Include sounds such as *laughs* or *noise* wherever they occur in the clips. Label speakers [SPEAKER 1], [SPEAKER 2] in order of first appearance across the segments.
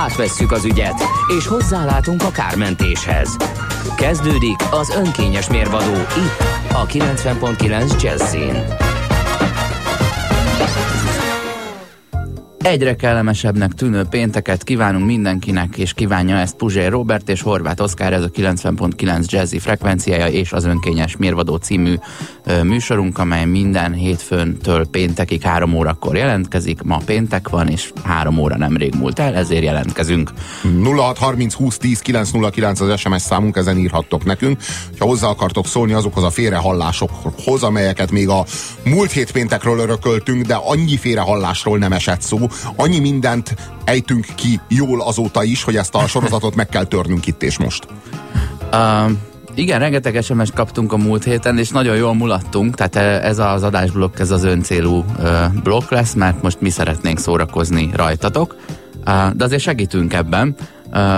[SPEAKER 1] Átvesszük az ügyet, és hozzálátunk a kármentéshez. Kezdődik az önkényes mérvadó itt, a 90.9 Jazzin.
[SPEAKER 2] Egyre kellemesebbnek tűnő pénteket kívánunk mindenkinek, és kívánja ezt Puzsér Robert és Horváth Oszkár, ez a 90.9 jazzy frekvenciája és az önkényes mérvadó című ö, műsorunk, amely minden hétfőntől péntekig három órakor jelentkezik. Ma péntek van, és három óra nemrég múlt el, ezért jelentkezünk.
[SPEAKER 3] 0630 20 10 909 az SMS számunk, ezen írhattok nekünk. Ha hozzá akartok szólni azokhoz a félrehallásokhoz, amelyeket még a múlt hét péntekről örököltünk, de annyi félrehallásról nem esett szó, annyi mindent ejtünk ki jól azóta is, hogy ezt a sorozatot meg kell törnünk itt és most.
[SPEAKER 2] Uh, igen, rengeteg SMS kaptunk a múlt héten, és nagyon jól mulattunk, tehát e- ez az adásblokk, ez az öncélú blokk lesz, mert most mi szeretnénk szórakozni rajtatok, de azért segítünk ebben.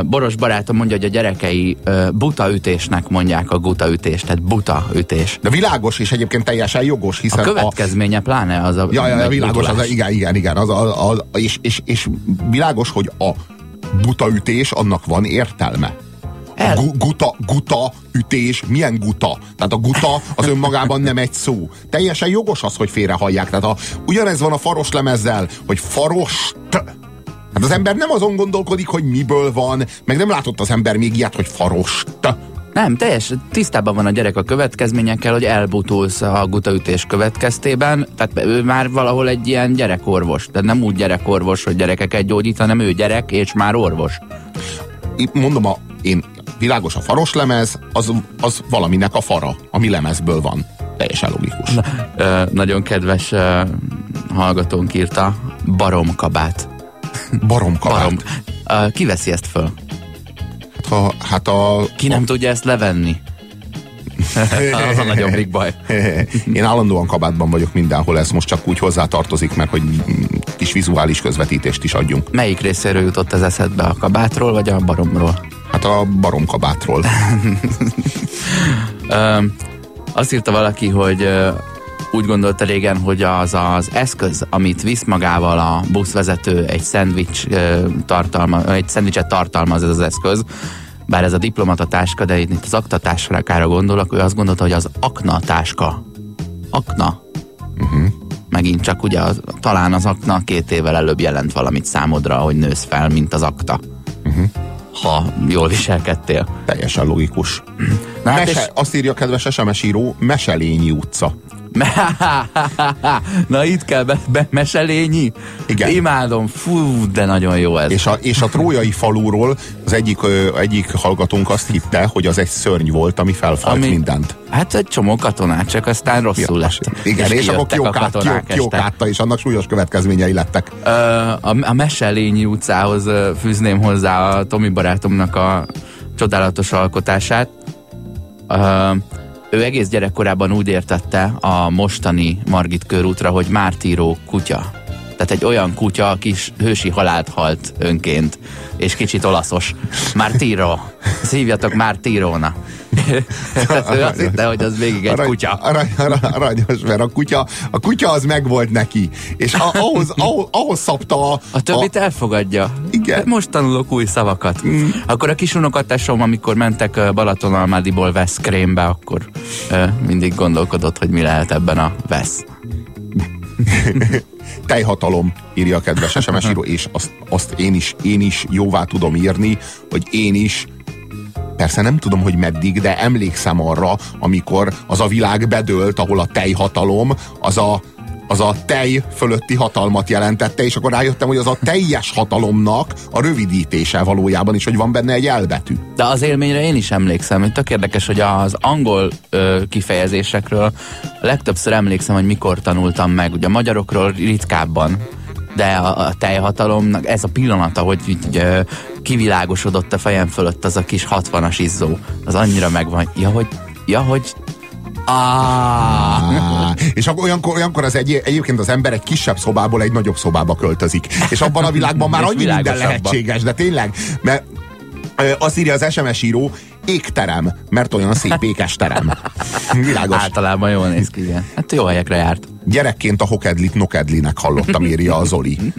[SPEAKER 2] Boros barátom mondja, hogy a gyerekei buta ütésnek mondják a guta ütést, tehát buta ütés.
[SPEAKER 3] De világos, és egyébként teljesen jogos, hiszen
[SPEAKER 2] A következménye pláne az a
[SPEAKER 3] Ja, ja, ja világos, az,
[SPEAKER 2] megbutulás.
[SPEAKER 3] igen, igen, igen. Az, a, a, és, és, és világos, hogy a buta ütés, annak van értelme. A
[SPEAKER 2] El-
[SPEAKER 3] gu, guta, guta ütés, milyen guta? Tehát a guta az önmagában nem egy szó. Teljesen jogos az, hogy félrehallják. Tehát a, ugyanez van a faros lemezzel, hogy farost. Hát az ember nem azon gondolkodik, hogy miből van, meg nem látott az ember még ilyet, hogy farost.
[SPEAKER 2] Nem, teljes tisztában van a gyerek a következményekkel, hogy elbutulsz a gutaütés következtében, tehát ő már valahol egy ilyen gyerekorvos, tehát nem úgy gyerekorvos, hogy gyerekeket gyógyít, hanem ő gyerek és már orvos.
[SPEAKER 3] Itt mondom, a, én világos a faros lemez, az, az valaminek a fara, ami lemezből van. Teljesen logikus.
[SPEAKER 2] Ö, nagyon kedves ö, hallgatónk írta, baromkabát.
[SPEAKER 3] Baromkabát.
[SPEAKER 2] Barom. Ö, ki veszi ezt föl?
[SPEAKER 3] Ha, hát a...
[SPEAKER 2] Ki nem tudja ezt levenni? *laughs* az a nagyon big baj.
[SPEAKER 3] Én állandóan kabátban vagyok mindenhol, ez most csak úgy hozzá tartozik, mert hogy kis vizuális közvetítést is adjunk.
[SPEAKER 2] Melyik részéről jutott az eszedbe, a kabátról vagy a baromról?
[SPEAKER 3] Hát a baromkabátról. *laughs*
[SPEAKER 2] Ö, azt írta valaki, hogy úgy gondolta régen, hogy az az eszköz, amit visz magával a buszvezető, egy szendvics tartalma, egy szendvicset tartalmaz ez az eszköz, bár ez a diplomata táska, de itt az aktatáskára gondolok, ő azt gondolta, hogy az akna táska. Akna. Uh-huh. Megint csak ugye az, talán az akna két évvel előbb jelent valamit számodra, hogy nősz fel, mint az akta. Uh-huh. Ha jól viselkedtél.
[SPEAKER 3] Teljesen logikus.
[SPEAKER 2] Na, hát és-
[SPEAKER 3] Mese, azt írja kedves SMS író, Meselényi utca. *laughs*
[SPEAKER 2] Na itt kell be, be meselényi.
[SPEAKER 3] Igen.
[SPEAKER 2] Imádom, fú, de nagyon jó ez.
[SPEAKER 3] És a, és a trójai faluról az egyik, ö, egyik hallgatónk azt hitte, hogy az egy szörny volt, ami felfajt
[SPEAKER 2] Ami-
[SPEAKER 3] mindent.
[SPEAKER 2] Hát egy csomó katonát, csak aztán rosszul lett.
[SPEAKER 3] Igen, és, és akkor
[SPEAKER 2] kijöttek a
[SPEAKER 3] kiokát,
[SPEAKER 2] katonák
[SPEAKER 3] kiok, kiokátta, és annak súlyos következményei lettek.
[SPEAKER 2] Ö, a, a Meselényi utcához fűzném hozzá a Tomi barátomnak a csodálatos alkotását. Ö, ő egész gyerekkorában úgy értette a mostani Margit körútra, hogy mártíró kutya. Tehát egy olyan kutya, aki hősi halált halt önként, és kicsit olaszos. Mártíró. Ezt hívjatok Mártíróna. *laughs* Tehát ő azt hitte, hogy az végig egy
[SPEAKER 3] Arany-
[SPEAKER 2] kutya.
[SPEAKER 3] Arany, arany, aranyos, mert a kutya, a kutya az megvolt neki, és a, ahhoz, ahhoz, ahhoz szabta a,
[SPEAKER 2] A többit elfogadja.
[SPEAKER 3] Igen.
[SPEAKER 2] Hát Most tanulok új szavakat. Mm. Akkor a kis unokatásom, amikor mentek Balatonalmádiból Veszkrémbe, akkor mindig gondolkodott, hogy mi lehet ebben a vesz. *laughs*
[SPEAKER 3] tejhatalom, írja a kedves SMS író, és azt, azt én, is, én is jóvá tudom írni, hogy én is Persze nem tudom, hogy meddig, de emlékszem arra, amikor az a világ bedőlt, ahol a tejhatalom, az a, az a tej fölötti hatalmat jelentette, és akkor rájöttem, hogy az a teljes hatalomnak a rövidítése valójában is, hogy van benne egy elbetű.
[SPEAKER 2] De az élményre én is emlékszem, hogy tök érdekes, hogy az angol ö, kifejezésekről legtöbbször emlékszem, hogy mikor tanultam meg. Ugye a magyarokról ritkábban, de a, a teljhatalomnak ez a pillanata, hogy így, ö, kivilágosodott a fejem fölött az a kis 60-as izzó. Az annyira megvan. Ja, hogy, ja, hogy
[SPEAKER 3] Ah. És akkor olyankor, olyankor az egy, egyébként az ember egy kisebb szobából egy nagyobb szobába költözik. És abban a világban már annyi minden lehetséges, de tényleg, mert azt írja az SMS író, égterem, mert olyan szép ékes terem. *laughs*
[SPEAKER 2] Világos. Általában jól néz ki, igen. Hát jó helyekre járt.
[SPEAKER 3] Gyerekként a hokedlit nokedlinek hallottam, írja a Zoli. *laughs*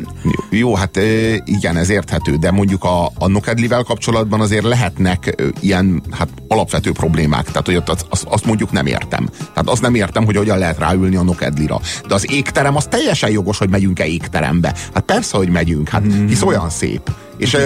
[SPEAKER 3] Jó, hát igen, ez érthető, de mondjuk a, a nokedlivel kapcsolatban azért lehetnek ilyen hát alapvető problémák. Tehát, hogy azt, azt, azt mondjuk nem értem. Tehát azt nem értem, hogy hogyan lehet ráülni a nokedlira. De az égterem, az teljesen jogos, hogy megyünk-e égterembe. Hát persze, hogy megyünk, hát hisz olyan szép. És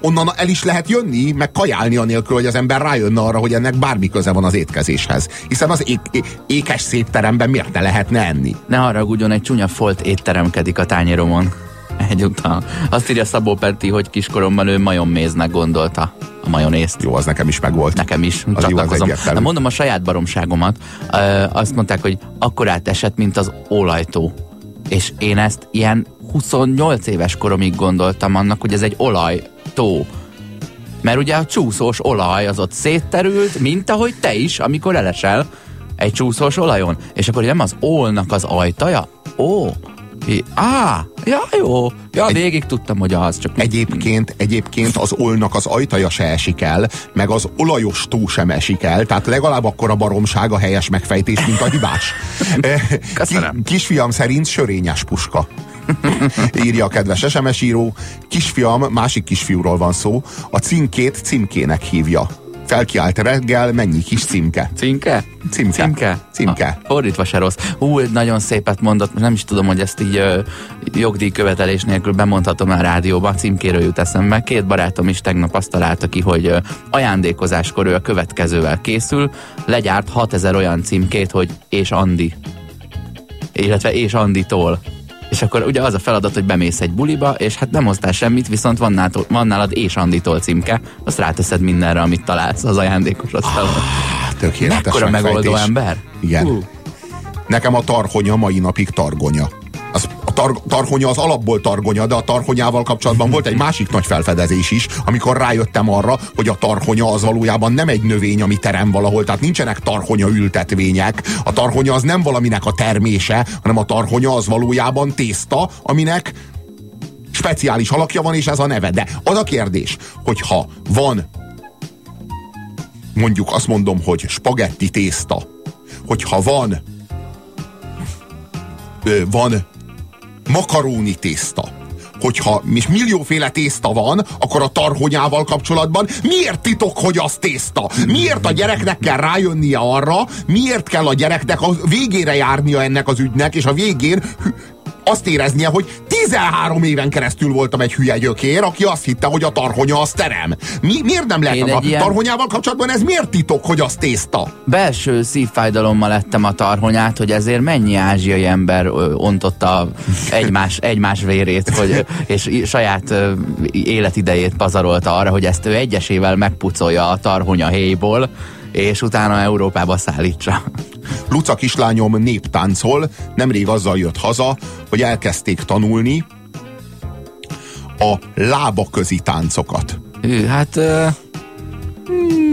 [SPEAKER 3] onnan el is lehet jönni, meg kajálni anélkül, hogy az ember rájönne arra, hogy ennek bármi köze van az étkezéshez. Hiszen az é- é- ékes szép teremben miért ne lehetne enni?
[SPEAKER 2] Ne haragudjon, egy csúnya folt étteremkedik a tányéromon. *laughs* Egyúttal. Azt írja Szabó Peti, hogy kiskoromban ő majomméznek gondolta a majonészt.
[SPEAKER 3] Jó, az nekem is megvolt.
[SPEAKER 2] Nekem is. Az csatlakozom. Na mondom a saját baromságomat. Azt mondták, hogy akkor átesett, mint az olajtó. És én ezt ilyen 28 éves koromig gondoltam annak, hogy ez egy olajtó. Mert ugye a csúszós olaj az ott szétterült, mint ahogy te is, amikor elesel egy csúszós olajon. És akkor nem az ólnak az ajtaja? Ó, Á, ja, jó. Ja, Egy, végig tudtam, hogy az csak...
[SPEAKER 3] Egyébként, egyébként az olnak az ajtaja se esik el, meg az olajos tó sem esik el, tehát legalább akkor a baromság a helyes megfejtés, mint a hibás. *laughs*
[SPEAKER 2] Köszönöm.
[SPEAKER 3] Kisfiam szerint sörényes puska. *laughs* Írja a kedves SMS író. Kisfiam, másik kisfiúról van szó, a címkét címkének hívja felkiált reggel, mennyi kis címke.
[SPEAKER 2] Címke?
[SPEAKER 3] Címke.
[SPEAKER 2] Címke?
[SPEAKER 3] Címke.
[SPEAKER 2] Ah, fordítva se rossz. Hú, nagyon szépet mondott, nem is tudom, hogy ezt így ö, jogdíjkövetelés nélkül bemondhatom a rádióban, címkéről jut eszembe. Két barátom is tegnap azt találta ki, hogy ö, ajándékozáskor ő a következővel készül, legyárt 6000 olyan címkét, hogy és Andi. Illetve és Anditól és akkor ugye az a feladat, hogy bemész egy buliba, és hát nem hoztál semmit, viszont van, nálad, van nálad és Anditól címke, azt ráteszed mindenre, amit találsz az ajándékos asztalon.
[SPEAKER 3] Ah, tökéletes
[SPEAKER 2] Mekkora megoldó ember?
[SPEAKER 3] Igen. Uh. Nekem a tarhonya mai napig targonya. Az, tar, tarhonya az alapból targonya, de a tarhonyával kapcsolatban volt egy másik nagy felfedezés is, amikor rájöttem arra, hogy a tarhonya az valójában nem egy növény, ami terem valahol, tehát nincsenek tarhonya ültetvények. A tarhonya az nem valaminek a termése, hanem a tarhonya az valójában tészta, aminek speciális alakja van, és ez a neve. De az a kérdés, hogyha van mondjuk azt mondom, hogy spagetti tészta, hogyha van van makaróni tészta. Hogyha és millióféle tészta van, akkor a tarhonyával kapcsolatban miért titok, hogy az tészta? Miért a gyereknek kell rájönnie arra, miért kell a gyereknek a végére járnia ennek az ügynek, és a végén azt éreznie, hogy 13 éven keresztül voltam egy hülye gyökér, aki azt hitte, hogy a tarhonya az terem. Mi, miért nem lehet a ilyen... tarhonyával kapcsolatban ez miért titok, hogy az tészta?
[SPEAKER 2] Belső szívfájdalommal lettem a tarhonyát, hogy ezért mennyi ázsiai ember ontotta egymás, egymás vérét, hogy, és saját életidejét pazarolta arra, hogy ezt ő egyesével megpucolja a tarhonya héjból, és utána Európába szállítsa.
[SPEAKER 3] Luca kislányom néptáncol, nemrég azzal jött haza, hogy elkezdték tanulni a lába közi táncokat.
[SPEAKER 2] Hű, hát... Uh...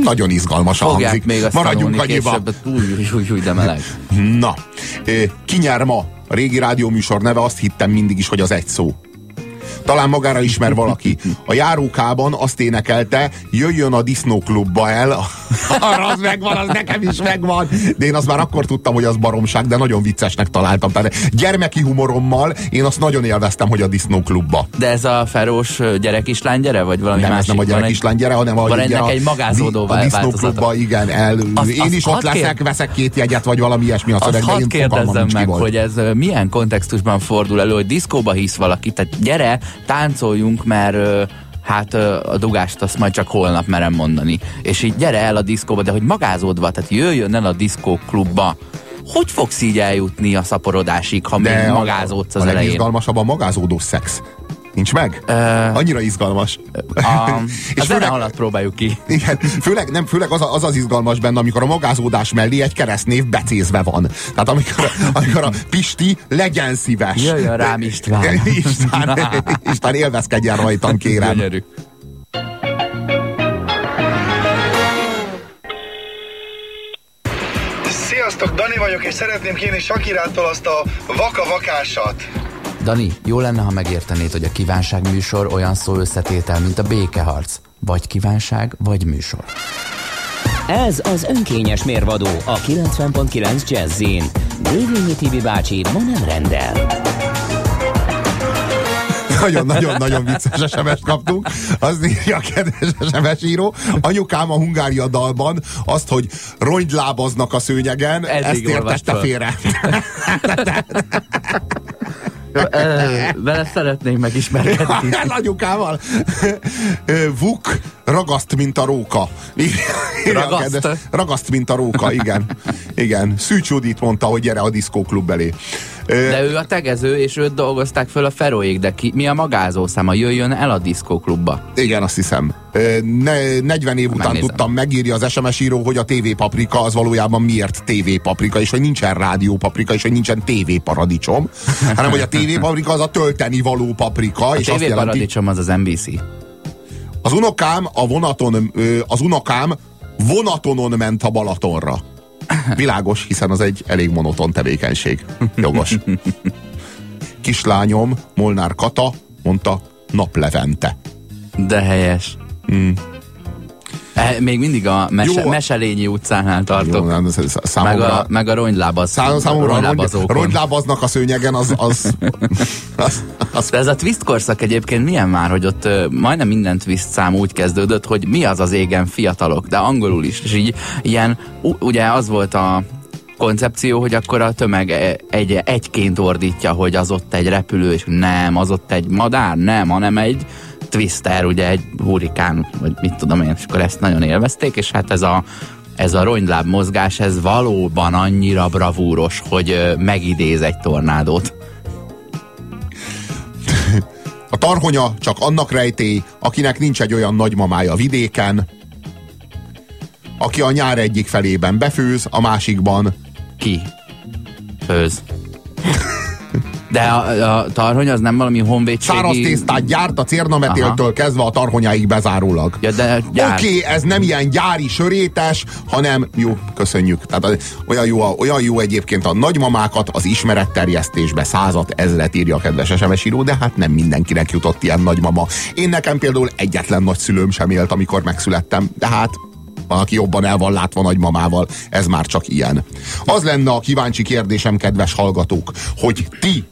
[SPEAKER 3] Nagyon izgalmas hangzik.
[SPEAKER 2] még Maradjunk annyiba. Új, új, új, de meleg.
[SPEAKER 3] Na, ki nyer ma? A régi rádióműsor neve azt hittem mindig is, hogy az egy szó. Talán magára ismer valaki. A járókában azt énekelte, jöjjön a disznóklubba el. *laughs* Arra az megvan, az nekem is megvan. De én azt már akkor tudtam, hogy az baromság, de nagyon viccesnek találtam. Tehát gyermeki humorommal én azt nagyon élveztem, hogy a disznóklubba.
[SPEAKER 2] De ez a ferós gyere gyere, vagy valami
[SPEAKER 3] nem,
[SPEAKER 2] másik?
[SPEAKER 3] Nem, ez nem a gyere, hanem a,
[SPEAKER 2] ennek a, egy magázódó
[SPEAKER 3] A disznóklubba, igen. El, az, én az is ott leszek, kér... veszek két jegyet, vagy valami ilyesmi a
[SPEAKER 2] szövegben. Azt kérdezzem meg, hogy ez milyen kontextusban fordul elő, hogy diszkóba hisz valaki. Tehát gyere, táncoljunk, mert hát a dugást azt majd csak holnap merem mondani. És így gyere el a diszkóba, de hogy magázódva, tehát jöjjön el a diszkó klubba, hogy fogsz így eljutni a szaporodásig, ha de még magázódsz az a elején? A
[SPEAKER 3] magázódós szex. Nincs meg? Uh, Annyira izgalmas.
[SPEAKER 2] A, *laughs* és a főleg, alatt próbáljuk ki. *laughs*
[SPEAKER 3] Igen, főleg, nem, főleg az, a, az az izgalmas benne, amikor a magázódás mellé egy keresztnév becézve van. Tehát amikor, amikor a Pisti legyen szíves.
[SPEAKER 2] Jöjjön rám István. *laughs*
[SPEAKER 3] István, István élvezkedjen rajtam, kérem.
[SPEAKER 2] Gyönyörű.
[SPEAKER 4] Sziasztok, Dani vagyok, és szeretném kérni Sakirától azt a vaka-vakásat.
[SPEAKER 2] Dani, jó lenne, ha megértenéd, hogy a kívánság műsor olyan szó összetétel, mint a békeharc. Vagy kívánság, vagy műsor.
[SPEAKER 1] Ez az önkényes mérvadó a 90.9 Jazzin. Dévényi Tibi bácsi ma nem rendel.
[SPEAKER 3] Nagyon-nagyon-nagyon vicces sms kaptunk. Az írja a kedves SMS író. Anyukám a Hungária dalban azt, hogy rongylábaznak a szőnyegen,
[SPEAKER 2] Eddig
[SPEAKER 3] ezt értette félre. *laughs*
[SPEAKER 2] Vele szeretnék megismerkedni. *laughs*
[SPEAKER 3] Ö, Vuk ragaszt, mint a róka.
[SPEAKER 2] Ragaszt?
[SPEAKER 3] Ragaszt, mint a róka, igen. Igen. Szűcs Judit mondta, hogy gyere a diszkóklub elé.
[SPEAKER 2] De ő a tegező, és őt dolgozták föl a Feroék, de ki, mi a magázószáma? Jöjjön el a diszkóklubba.
[SPEAKER 3] Igen, azt hiszem. Ne, 40 év után
[SPEAKER 2] Megnézem.
[SPEAKER 3] tudtam, megírja az SMS író, hogy a TV Paprika az valójában miért TV Paprika, és hogy nincsen rádió paprika, és hogy nincsen TV paradicsom, hanem hogy a TV Paprika az a tölteni való paprika,
[SPEAKER 2] A
[SPEAKER 3] és azt
[SPEAKER 2] TV
[SPEAKER 3] jelenti,
[SPEAKER 2] paradicsom az az NBC.
[SPEAKER 3] Az unokám a vonaton, az unokám vonatonon ment a Balatonra. Világos, hiszen az egy elég monoton tevékenység. Jogos. Kislányom, Molnár Kata mondta naplevente.
[SPEAKER 2] De helyes.
[SPEAKER 3] Mm.
[SPEAKER 2] Eh, Még mindig a mese,
[SPEAKER 3] Jó.
[SPEAKER 2] Meselényi utcánál tartok.
[SPEAKER 3] Jó, nem, ez-
[SPEAKER 2] meg,
[SPEAKER 3] számomra,
[SPEAKER 2] a, meg a rongylábaz,
[SPEAKER 3] Szám, számomra rongy,
[SPEAKER 2] rongylábazókon.
[SPEAKER 3] rongylábaznak a szőnyegen, az, az, az, az
[SPEAKER 2] De ez a twist korszak egyébként milyen már, hogy ott ö, majdnem minden twist szám úgy kezdődött, hogy mi az az égen fiatalok, de angolul is. És így ilyen, ugye az volt a koncepció, hogy akkor a tömeg e- egy, egyként ordítja, hogy az ott egy repülő, és nem, az ott egy madár, nem, hanem egy twister, ugye egy hurikán, vagy mit tudom én, és akkor ezt nagyon élvezték, és hát ez a ez a rongyláb mozgás, ez valóban annyira bravúros, hogy megidéz egy tornádót.
[SPEAKER 3] A tarhonya csak annak rejtély, akinek nincs egy olyan nagymamája vidéken, aki a nyár egyik felében befőz, a másikban
[SPEAKER 2] Ki? Főz. De a, a tarhony az nem valami honvédségi...
[SPEAKER 3] száraz tésztát gyárt a cérnametéltől kezdve a tarhonyáig bezárólag.
[SPEAKER 2] Ja, de gyár.
[SPEAKER 3] Oké, okay, ez nem ilyen gyári sörétes, hanem jó, köszönjük. Tehát olyan jó, olyan jó egyébként a nagymamákat az ismeretterjesztésbe százat ezret írja a kedves SMS író, de hát nem mindenkinek jutott ilyen nagymama. Én nekem például egyetlen nagyszülőm sem élt, amikor megszülettem, de hát van, aki jobban el van látva nagymamával, ez már csak ilyen. Az lenne a kíváncsi kérdésem, kedves hallgatók, hogy ti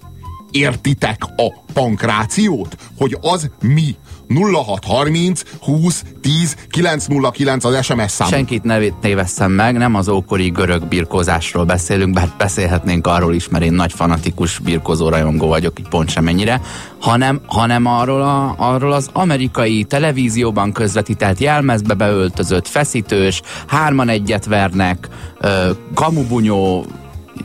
[SPEAKER 3] értitek a pankrációt? Hogy az mi? 0630 20 10 909 az SMS szám.
[SPEAKER 2] Senkit ne tévesszem meg, nem az ókori görög birkózásról beszélünk, bár beszélhetnénk arról is, mert én nagy fanatikus birkózó rajongó vagyok, így pont semennyire, hanem, hanem arról, a, arról az amerikai televízióban közvetített jelmezbe beöltözött feszítős, hárman egyet vernek, ö, kamubunyó,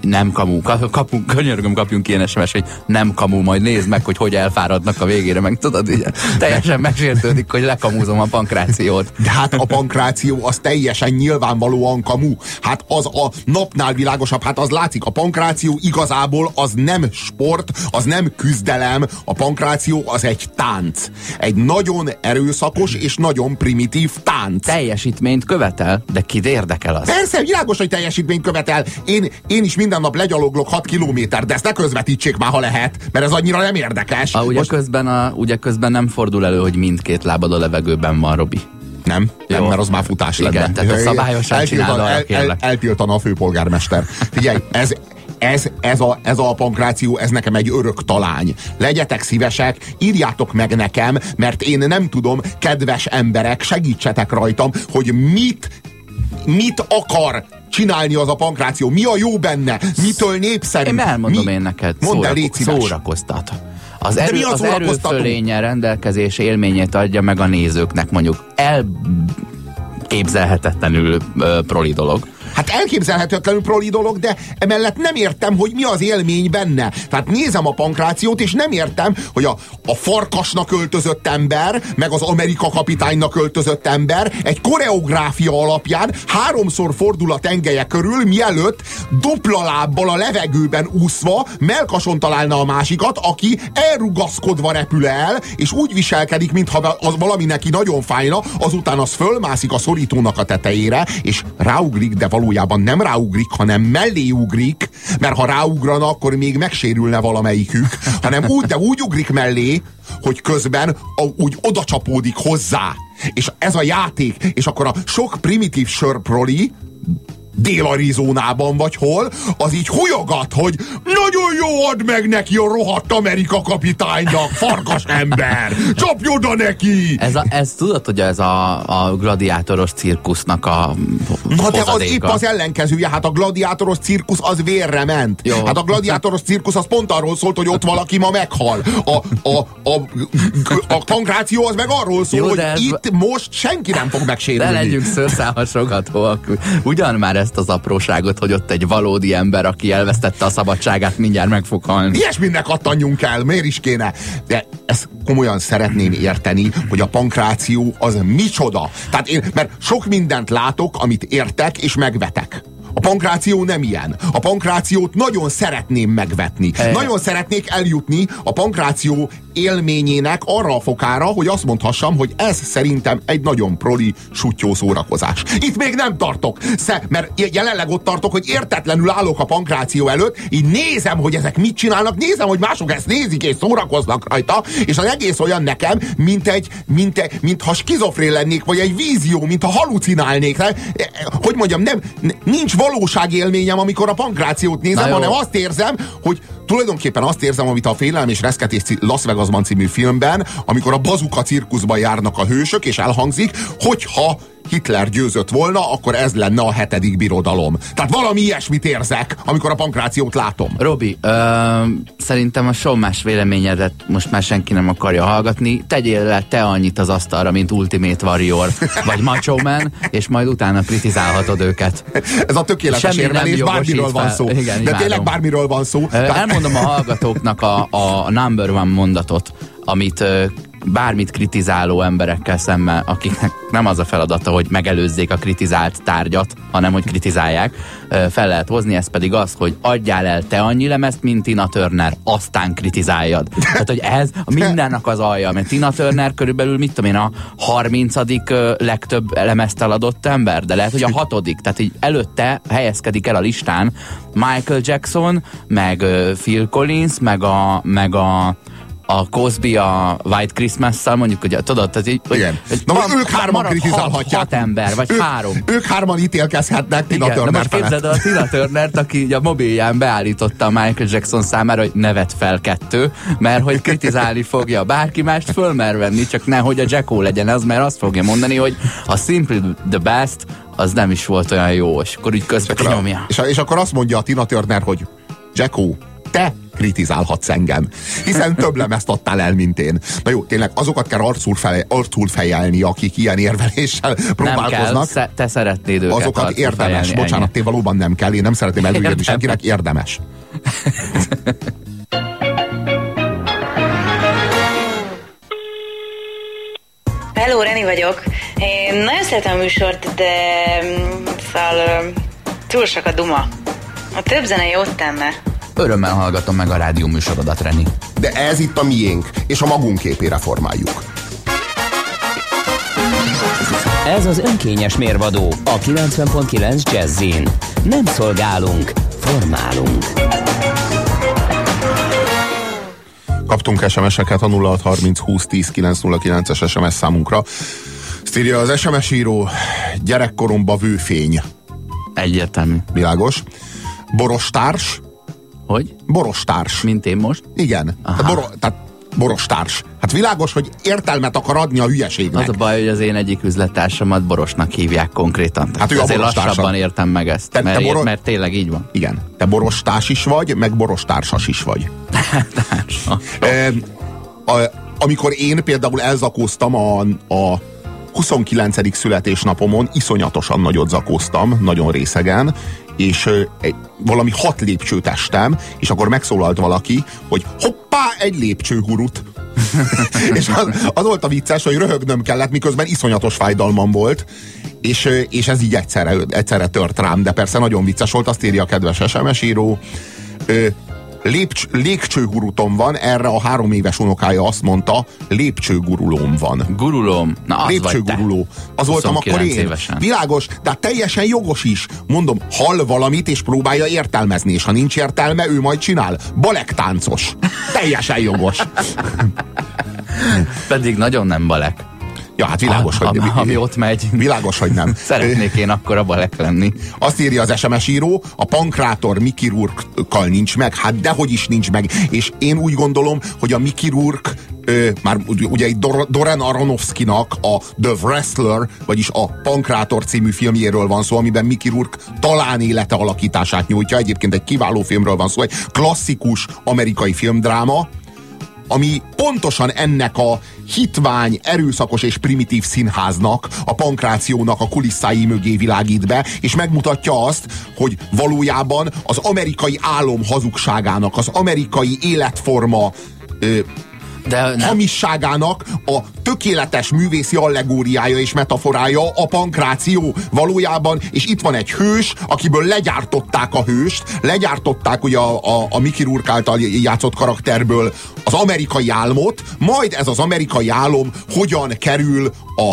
[SPEAKER 2] nem kamu, ka- kapu, könyörgöm, kapjunk ilyen SMS, hogy nem kamu, majd nézd meg, hogy hogy elfáradnak a végére, meg tudod, így teljesen megsértődik, hogy lekamúzom a pankrációt.
[SPEAKER 3] De hát a pankráció az teljesen nyilvánvalóan kamu. Hát az a napnál világosabb, hát az látszik, a pankráció igazából az nem sport, az nem küzdelem, a pankráció az egy tánc. Egy nagyon erőszakos és nagyon primitív tánc.
[SPEAKER 2] teljesítményt követel, de kit érdekel az?
[SPEAKER 3] Persze, világos, hogy teljesítményt követel. Én, én is minden nap legyaloglok 6 kilométer, de ezt ne közvetítsék már, ha lehet, mert ez annyira nem érdekes.
[SPEAKER 2] A, ugye,
[SPEAKER 3] Most,
[SPEAKER 2] közben a, ugye közben nem fordul elő, hogy mindkét lábad a levegőben van, Robi.
[SPEAKER 3] nem, nem, mert az már futás
[SPEAKER 2] Igen,
[SPEAKER 3] lenne.
[SPEAKER 2] tehát a szabályosan arra
[SPEAKER 3] el, el, eltiltana a főpolgármester. Figyelj, ez, ez, ez, a, ez a pankráció, ez nekem egy örök talány. Legyetek szívesek, írjátok meg nekem, mert én nem tudom, kedves emberek, segítsetek rajtam, hogy mit, mit akar csinálni az a pankráció. Mi a jó benne? Mitől népszerű?
[SPEAKER 2] Én elmondom
[SPEAKER 3] Mi?
[SPEAKER 2] én neked,
[SPEAKER 3] Mondd el, légy szíves.
[SPEAKER 2] szórakoztat. Az,
[SPEAKER 3] De
[SPEAKER 2] erő,
[SPEAKER 3] mi
[SPEAKER 2] az
[SPEAKER 3] szórakoztató?
[SPEAKER 2] erőfölénye rendelkezés élményét adja meg a nézőknek, mondjuk elképzelhetetlenül ö, proli dolog.
[SPEAKER 3] Hát elképzelhetetlenül proli dolog, de emellett nem értem, hogy mi az élmény benne. Tehát nézem a pankrációt, és nem értem, hogy a, a farkasnak öltözött ember, meg az Amerika kapitánynak öltözött ember egy koreográfia alapján háromszor fordul a tengelye körül, mielőtt dupla lábbal a levegőben úszva melkason találna a másikat, aki elrugaszkodva repül el, és úgy viselkedik, mintha az valami neki nagyon fájna, azután az fölmászik a szorítónak a tetejére, és ráugrik, de valójában valójában nem ráugrik, hanem mellé ugrik, mert ha ráugrana, akkor még megsérülne valamelyikük, hanem úgy, de úgy ugrik mellé, hogy közben a, úgy oda csapódik hozzá. És ez a játék, és akkor a sok primitív sörproli Dél-Arizonában vagy hol, az így hújogat, hogy nagyon jó, add meg neki a rohadt Amerika kapitánynak, farkas ember! Csapj oda neki!
[SPEAKER 2] Ez, a, ez tudod, hogy ez a, a gladiátoros cirkusznak a
[SPEAKER 3] Na de az épp az ellenkezője, hát a gladiátoros cirkusz az vérre ment.
[SPEAKER 2] Jó.
[SPEAKER 3] Hát a gladiátoros cirkusz az pont arról szólt, hogy ott valaki ma meghal. A, a, a, a pankráció az meg arról szól,
[SPEAKER 2] Jó,
[SPEAKER 3] hogy
[SPEAKER 2] de ez-
[SPEAKER 3] itt most senki nem fog
[SPEAKER 2] Ne
[SPEAKER 3] megsérülni.
[SPEAKER 2] legyünk szőrszálhasogatóak. Ugyan már ezt az apróságot, hogy ott egy valódi ember, aki elvesztette a szabadságát, mindjárt meg fog halni.
[SPEAKER 3] Ilyesminek kattanjunk el, miért is kéne? De ezt komolyan szeretném érteni, hogy a pankráció az micsoda. Tehát én, mert sok mindent látok, amit értek és megvetek. A pankráció nem ilyen. A pankrációt nagyon szeretném megvetni.
[SPEAKER 2] E-
[SPEAKER 3] Nagyon szeretnék eljutni a pankráció élményének arra a fokára, hogy azt mondhassam, hogy ez szerintem egy nagyon proli, sutyó szórakozás. Itt még nem tartok, sze, mert jelenleg ott tartok, hogy értetlenül állok a pankráció előtt, így nézem, hogy ezek mit csinálnak, nézem, hogy mások ezt nézik és szórakoznak rajta, és az egész olyan nekem, mint egy, mint egy, mintha skizofrén lennék, vagy egy vízió, mintha halucinálnék. Nem? Hogy mondjam, nem, nincs valóságélményem, amikor a pankrációt nézem, hanem azt érzem, hogy tulajdonképpen azt érzem, amit a Félelem és Reszketés Las Vegasban című filmben, amikor a bazuka cirkuszban járnak a hősök, és elhangzik, hogyha Hitler győzött volna, akkor ez lenne a hetedik birodalom. Tehát valami ilyesmit érzek, amikor a pankrációt látom.
[SPEAKER 2] Robi, ö, szerintem a sommás véleményedet most már senki nem akarja hallgatni. Tegyél le te annyit az asztalra, mint Ultimate Warrior, vagy Macho Man, és majd utána kritizálhatod őket.
[SPEAKER 3] Ez a tökéletes
[SPEAKER 2] Semmi
[SPEAKER 3] érvelés, bármiről van
[SPEAKER 2] fel.
[SPEAKER 3] szó.
[SPEAKER 2] Igen,
[SPEAKER 3] De tényleg bármiről van szó.
[SPEAKER 2] Ö, Elmondom a hallgatóknak a, a number one mondatot, amit bármit kritizáló emberekkel szemben, akiknek nem az a feladata, hogy megelőzzék a kritizált tárgyat, hanem hogy kritizálják, fel lehet hozni, ez pedig az, hogy adjál el te annyi lemezt, mint Tina Turner, aztán kritizáljad. Tehát, hogy ez a mindennek az alja, mert Tina Turner körülbelül, mit tudom én, a 30. ö, legtöbb lemezt eladott ember, de lehet, hogy a hatodik, tehát így előtte helyezkedik el a listán Michael Jackson, meg Phil Collins, meg a, meg a a Cosby a White Christmas-szal, mondjuk, hogy tudod, tehát így,
[SPEAKER 3] Igen.
[SPEAKER 2] hogy
[SPEAKER 3] Na,
[SPEAKER 2] van-
[SPEAKER 3] ők hárman kritizálhatják.
[SPEAKER 2] Hat, hat ember, vagy
[SPEAKER 3] ők,
[SPEAKER 2] három.
[SPEAKER 3] Ők hárman ítélkezhetnek Tina
[SPEAKER 2] Igen, na
[SPEAKER 3] Turner
[SPEAKER 2] most képzeld
[SPEAKER 3] felett.
[SPEAKER 2] el a Tina Turnert, aki így a mobilján beállította a Michael Jackson számára, hogy nevet fel kettő, mert hogy kritizálni fogja. Bárki mást fölmer venni, csak nehogy a Jacko legyen az, mert azt fogja mondani, hogy a Simple the Best az nem is volt olyan jó, és akkor így közben kinyomja.
[SPEAKER 3] És, és akkor azt mondja a Tina Turner, hogy Jacko, te kritizálhatsz engem, hiszen több lemezt adtál el, mint én. Na jó, tényleg azokat kell arcul, fele, arcul fejelni, akik ilyen érveléssel
[SPEAKER 2] Nem kell,
[SPEAKER 3] próbálkoznak.
[SPEAKER 2] te szeretnéd őket
[SPEAKER 3] azokat érdemes.
[SPEAKER 2] fejelni,
[SPEAKER 3] Bocsánat,
[SPEAKER 2] ennyi.
[SPEAKER 3] té valóban nem kell, én nem szeretném előírni senkinek, érdemes.
[SPEAKER 5] Hello, Reni vagyok. Én nagyon szeretem a műsort, de mm, szóval túl sok a duma. A több zene jót tenne.
[SPEAKER 2] Örömmel hallgatom meg a rádió műsorodat, Reni.
[SPEAKER 3] De ez itt a miénk, és a magunk képére formáljuk.
[SPEAKER 1] Ez az önkényes mérvadó a 90.9 Jazzin. Nem szolgálunk, formálunk.
[SPEAKER 3] Kaptunk SMS-eket a 0630 20 10 909-es SMS számunkra. Ezt írja az SMS író, gyerekkoromba vőfény.
[SPEAKER 2] Egyértelmű.
[SPEAKER 3] Világos. Borostárs.
[SPEAKER 2] Hogy?
[SPEAKER 3] Borostárs.
[SPEAKER 2] Mint én most?
[SPEAKER 3] Igen. Tehát, boro, tehát borostárs. Hát világos, hogy értelmet akar adni a hülyeségnek.
[SPEAKER 2] Az a baj, hogy az én egyik üzlettársamat Borosnak hívják konkrétan. Tehát
[SPEAKER 3] Hát ő
[SPEAKER 2] azért
[SPEAKER 3] Boros
[SPEAKER 2] lassabban értem meg ezt,
[SPEAKER 3] Te- te
[SPEAKER 2] mert,
[SPEAKER 3] Boro-
[SPEAKER 2] mert tényleg így van.
[SPEAKER 3] Igen. Te borostárs is vagy, meg borostársas is vagy. *laughs* e, a, amikor én például elzakóztam a, a 29. születésnapomon, iszonyatosan nagyot zakóztam, nagyon részegen, és egy, valami hat lépcsőt estem, és akkor megszólalt valaki, hogy hoppá, egy lépcsőhurut. *laughs* és az, az volt a vicces, hogy röhögnöm kellett, miközben iszonyatos fájdalmam volt, és, és ez így egyszerre, egyszerre tört rám, de persze nagyon vicces volt, azt írja a kedves SMS író. Lépcs, légcsőgurutom van, erre a három éves unokája azt mondta, lépcsőgurulóm van.
[SPEAKER 2] Gurulom. Na, az
[SPEAKER 3] Lépcsőguruló. Az voltam akkor
[SPEAKER 2] 29
[SPEAKER 3] én.
[SPEAKER 2] évesen.
[SPEAKER 3] Világos, de hát teljesen jogos is. Mondom, hall valamit és próbálja értelmezni, és ha nincs értelme, ő majd csinál. Balektáncos. Teljesen jogos. *laughs*
[SPEAKER 2] Pedig nagyon nem balek.
[SPEAKER 3] Ja, hát világos,
[SPEAKER 2] a,
[SPEAKER 3] hogy...
[SPEAKER 2] ami, ami ott megy.
[SPEAKER 3] Világos, hogy nem. *laughs*
[SPEAKER 2] Szeretnék én akkor a balek lenni.
[SPEAKER 3] Azt írja az SMS író, a pankrátor Mickey Rourke-kal nincs meg, hát dehogy is nincs meg. És én úgy gondolom, hogy a Rourke Ö, már ugye egy Dor- Doran Aronofsky-nak a The Wrestler, vagyis a Pankrátor című filmjéről van szó, amiben Mickey Rourke talán élete alakítását nyújtja. Egyébként egy kiváló filmről van szó, egy klasszikus amerikai filmdráma, ami pontosan ennek a hitvány, erőszakos és primitív színháznak, a pankrációnak a kulisszái mögé világít be, és megmutatja azt, hogy valójában az amerikai álom hazugságának, az amerikai életforma ö,
[SPEAKER 2] De nem,
[SPEAKER 3] hamisságának a tökéletes művészi allegóriája és metaforája a pankráció valójában, és itt van egy hős, akiből legyártották a hőst, legyártották ugye a, a, a Mickey Rourke által játszott karakterből az amerikai álmot, majd ez az amerikai álom hogyan kerül a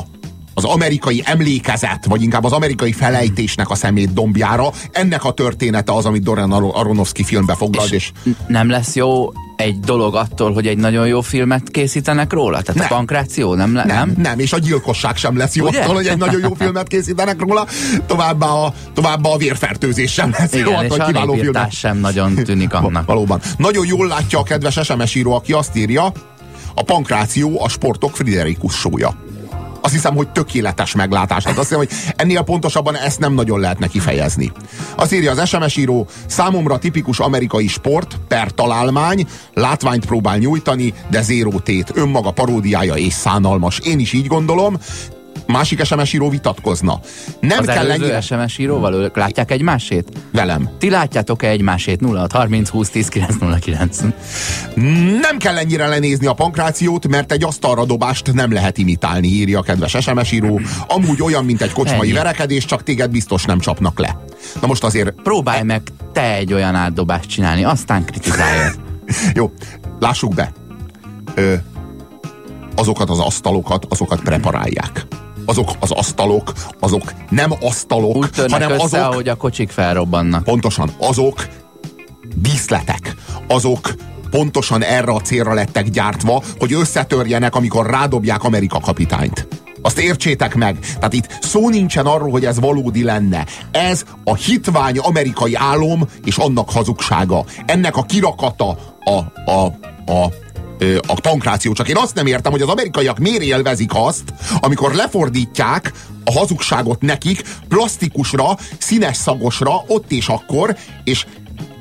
[SPEAKER 3] az amerikai emlékezet, vagy inkább az amerikai felejtésnek a szemét dombjára. Ennek a története az, amit Doran Aro- Aronofsky filmbe foglal, és, és
[SPEAKER 2] nem lesz jó egy dolog attól, hogy egy nagyon jó filmet készítenek róla? Tehát
[SPEAKER 3] Nem.
[SPEAKER 2] a pankráció nem? Le,
[SPEAKER 3] nem,
[SPEAKER 2] nem?
[SPEAKER 3] nem, és a gyilkosság sem lesz jó
[SPEAKER 2] Ugye?
[SPEAKER 3] attól, hogy egy nagyon jó *laughs* filmet készítenek róla, továbbá a, továbbá a vérfertőzés sem lesz jó
[SPEAKER 2] Igen,
[SPEAKER 3] attól,
[SPEAKER 2] és a
[SPEAKER 3] kiváló filmet.
[SPEAKER 2] sem nagyon tűnik *laughs* annak.
[SPEAKER 3] Valóban. Nagyon jól látja a kedves SMS író, aki azt írja, a pankráció a sportok Friderikus sója. Azt hiszem, hogy tökéletes meglátás. Hát azt hiszem, hogy ennél pontosabban ezt nem nagyon lehetne kifejezni. Azt írja az SMS író, számomra tipikus amerikai sport, per találmány, látványt próbál nyújtani, de zéró tét, önmaga paródiája és szánalmas. Én is így gondolom, másik SMS író vitatkozna. Nem
[SPEAKER 2] Az
[SPEAKER 3] kell
[SPEAKER 2] előző
[SPEAKER 3] ennyire...
[SPEAKER 2] SMS íróval ők látják egymásét?
[SPEAKER 3] Velem.
[SPEAKER 2] Ti látjátok-e egymásét? 06 30 20 10 909.
[SPEAKER 3] Nem kell ennyire lenézni a pankrációt, mert egy asztalra dobást nem lehet imitálni, írja a kedves SMS író. Amúgy olyan, mint egy kocsmai
[SPEAKER 2] Ennyi.
[SPEAKER 3] verekedés, csak téged biztos nem csapnak le. Na most azért,
[SPEAKER 2] Próbálj meg te egy olyan átdobást csinálni, aztán kritizáljad. *laughs*
[SPEAKER 3] jó, lássuk be. Ö, azokat az asztalokat, azokat preparálják. Azok az asztalok, azok nem asztalok,
[SPEAKER 2] Úgy
[SPEAKER 3] hanem
[SPEAKER 2] össze,
[SPEAKER 3] azok,
[SPEAKER 2] ahogy a kocsik felrobbannak.
[SPEAKER 3] pontosan, azok díszletek, azok pontosan erre a célra lettek gyártva, hogy összetörjenek, amikor rádobják Amerika kapitányt. Azt értsétek meg. Tehát itt szó nincsen arról, hogy ez valódi lenne. Ez a hitvány amerikai álom és annak hazugsága. Ennek a kirakata a, a, a a pankráció. Csak én azt nem értem, hogy az amerikaiak miért élvezik azt, amikor lefordítják a hazugságot nekik plastikusra, színes szagosra, ott és akkor, és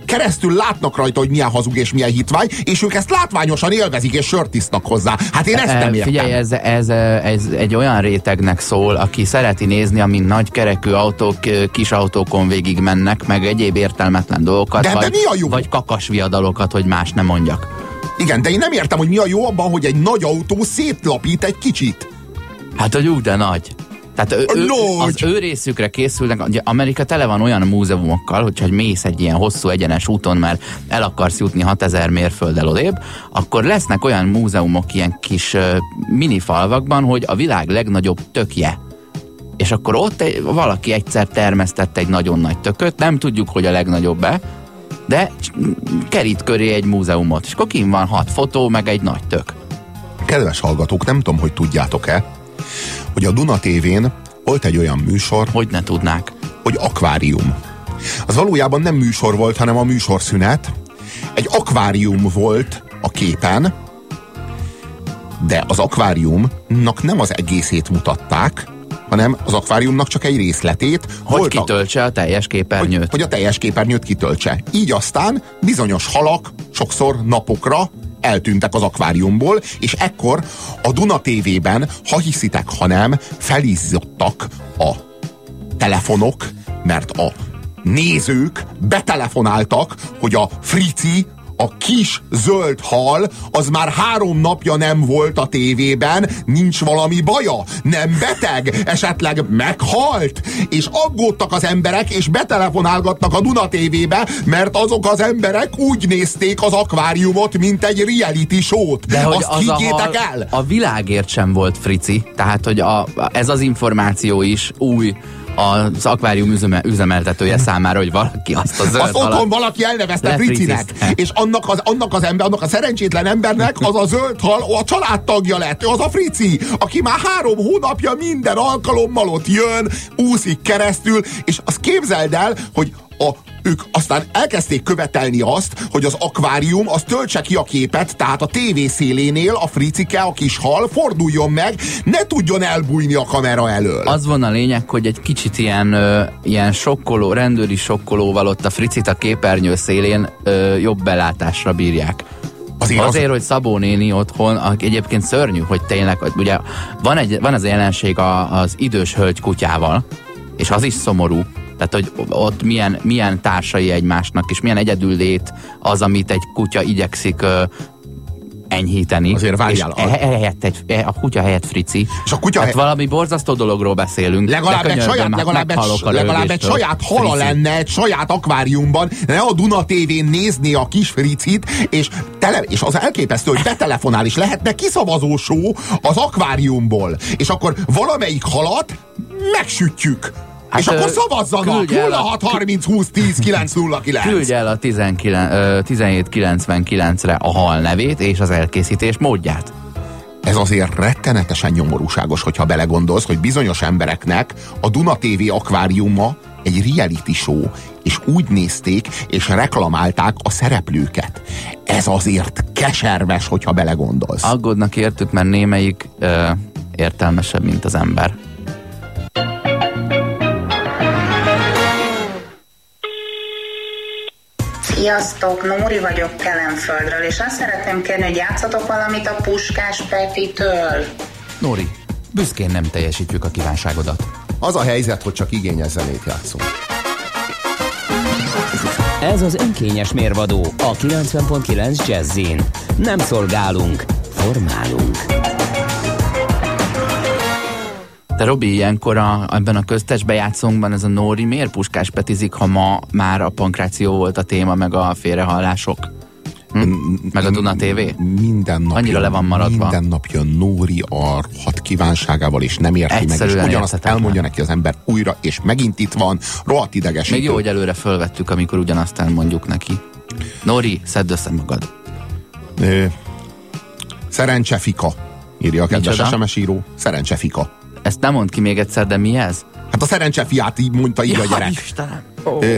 [SPEAKER 3] keresztül látnak rajta, hogy milyen hazug és milyen hitvány, és ők ezt látványosan élvezik, és sört isznak hozzá. Hát én ezt nem értem.
[SPEAKER 2] Figyelj, ez, ez, ez egy olyan rétegnek szól, aki szereti nézni, amin nagy kerekű autók kis autókon végig mennek, meg egyéb értelmetlen dolgokat,
[SPEAKER 3] De- de
[SPEAKER 2] vagy,
[SPEAKER 3] mi a jó?
[SPEAKER 2] vagy kakas viadalokat, hogy más nem mondjak.
[SPEAKER 3] Igen, de én nem értem, hogy mi a jó abban, hogy egy nagy autó szétlapít egy kicsit.
[SPEAKER 2] Hát, hogy úgy, de nagy. Tehát ő, ő, az ő részükre készülnek, ugye Amerika tele van olyan múzeumokkal, hogyha mész egy ilyen hosszú egyenes úton, mert el akarsz jutni 6000 mérfölddel odébb, akkor lesznek olyan múzeumok ilyen kis uh, mini falvakban, hogy a világ legnagyobb tökje. És akkor ott egy, valaki egyszer termesztett egy nagyon nagy tököt, nem tudjuk, hogy a legnagyobb-e, de kerít köré egy múzeumot, és akkor kint van hat fotó, meg egy nagy tök.
[SPEAKER 3] Kedves hallgatók, nem tudom, hogy tudjátok-e, hogy a Duna tévén volt egy olyan műsor,
[SPEAKER 2] Hogy ne tudnák.
[SPEAKER 3] hogy akvárium. Az valójában nem műsor volt, hanem a műsorszünet. Egy akvárium volt a képen, de az akváriumnak nem az egészét mutatták, hanem az akváriumnak csak egy részletét.
[SPEAKER 2] Hogy
[SPEAKER 3] Voltak-
[SPEAKER 2] kitöltse a teljes képernyőt.
[SPEAKER 3] hogy, hogy a teljes képernyőt kitöltse. Így aztán bizonyos halak sokszor napokra eltűntek az akváriumból, és ekkor a Duna TV-ben, ha hiszitek, ha nem, felizzottak a telefonok, mert a nézők betelefonáltak, hogy a frici, a kis zöld hal az már három napja nem volt a tévében, nincs valami baja, nem beteg, esetleg meghalt, és aggódtak az emberek, és betelefonálgattak a Duna tévébe, mert azok az emberek úgy nézték az akváriumot, mint egy reality show-t.
[SPEAKER 2] De hogy
[SPEAKER 3] Azt
[SPEAKER 2] az a,
[SPEAKER 3] higgyétek el?
[SPEAKER 2] a világért sem volt frici, tehát hogy a, ez az információ is új az akvárium üzeme, üzemeltetője számára, hogy valaki azt a zöld
[SPEAKER 3] Azt otthon
[SPEAKER 2] halat
[SPEAKER 3] valaki elnevezte Fricinek, és annak az, annak az ember, annak a szerencsétlen embernek az a zöld hal a családtagja lett, ő az a Frici, aki már három hónapja minden alkalommal ott jön, úszik keresztül, és azt képzeld el, hogy a, ők aztán elkezdték követelni azt, hogy az akvárium az töltse ki a képet, tehát a tévé szélénél a fricike, a kis hal forduljon meg, ne tudjon elbújni a kamera elől.
[SPEAKER 2] Az van a lényeg, hogy egy kicsit ilyen, ö, ilyen sokkoló, rendőri sokkolóval ott a fricit a képernyő szélén ö, jobb belátásra bírják.
[SPEAKER 3] Azért az-
[SPEAKER 2] Azért, hogy Szabó néni otthon, aki egyébként szörnyű, hogy tényleg, ugye van, egy, van az jelenség a, az idős hölgy kutyával, és az is szomorú, tehát, hogy ott milyen, milyen társai egymásnak, és milyen egyedüllét az, amit egy kutya igyekszik enyhíteni.
[SPEAKER 3] Azért várjál,
[SPEAKER 2] És
[SPEAKER 3] a-
[SPEAKER 2] e- helyett egy, e- a kutya helyett frici.
[SPEAKER 3] És a kutya
[SPEAKER 2] hát
[SPEAKER 3] hely-
[SPEAKER 2] valami borzasztó dologról beszélünk.
[SPEAKER 3] Legalább egy saját, legalább, egy, legalább egy saját hala
[SPEAKER 2] Frici.
[SPEAKER 3] lenne, egy saját akváriumban, ne a Duna tévén nézni a kis fricit, és, tele, és az elképesztő, hogy betelefonál, és lehetne kiszavazó show az akváriumból. És akkor valamelyik halat megsütjük.
[SPEAKER 2] Hát,
[SPEAKER 3] és akkor szavazzanak!
[SPEAKER 2] küldj el a-
[SPEAKER 3] 06 30 20 10 909.
[SPEAKER 2] Küldj el a 19, ö, 1799-re a hal nevét és az elkészítés módját.
[SPEAKER 3] Ez azért rettenetesen nyomorúságos, hogyha belegondolsz, hogy bizonyos embereknek a Duna TV akváriuma egy reality show, és úgy nézték, és reklamálták a szereplőket. Ez azért keserves, hogyha belegondolsz.
[SPEAKER 2] Aggódnak értük, mert némelyik ö, értelmesebb, mint az ember.
[SPEAKER 6] Sziasztok, Nóri vagyok Kelenföldről, és azt szeretném kérni, hogy játszatok valamit a Puskás Petitől.
[SPEAKER 2] Nóri, büszkén nem teljesítjük a kívánságodat.
[SPEAKER 3] Az a helyzet, hogy csak igényes zenét játszunk.
[SPEAKER 1] Ez az önkényes mérvadó a 90.9 Jazzin. Nem szolgálunk, formálunk.
[SPEAKER 2] Te Robi, ilyenkor a, ebben a köztes bejátszónkban ez a Nóri miért puskás petizik, ha ma már a pankráció volt a téma, meg a félrehallások? Hm? Meg a Duna TV?
[SPEAKER 3] Minden nap
[SPEAKER 2] Annyira
[SPEAKER 3] jön,
[SPEAKER 2] le van maradva.
[SPEAKER 3] Minden nap jön Nóri a hat kívánságával, és nem érti meg, és
[SPEAKER 2] Egyszerűen
[SPEAKER 3] ugyanazt elmondja neki az ember újra, és megint itt van, rohadt idegesítő.
[SPEAKER 2] Még jó, hogy előre fölvettük, amikor ugyanazt elmondjuk neki. Nóri, szedd össze magad.
[SPEAKER 3] Szerencsefika, írja a kedves
[SPEAKER 2] Micsoda?
[SPEAKER 3] SMS író. Szerencsefika.
[SPEAKER 2] Ezt nem mond ki még egyszer, de mi ez?
[SPEAKER 3] Hát a szerencsefiát így mondta így a gyerek.
[SPEAKER 2] Istenem!
[SPEAKER 3] Ö,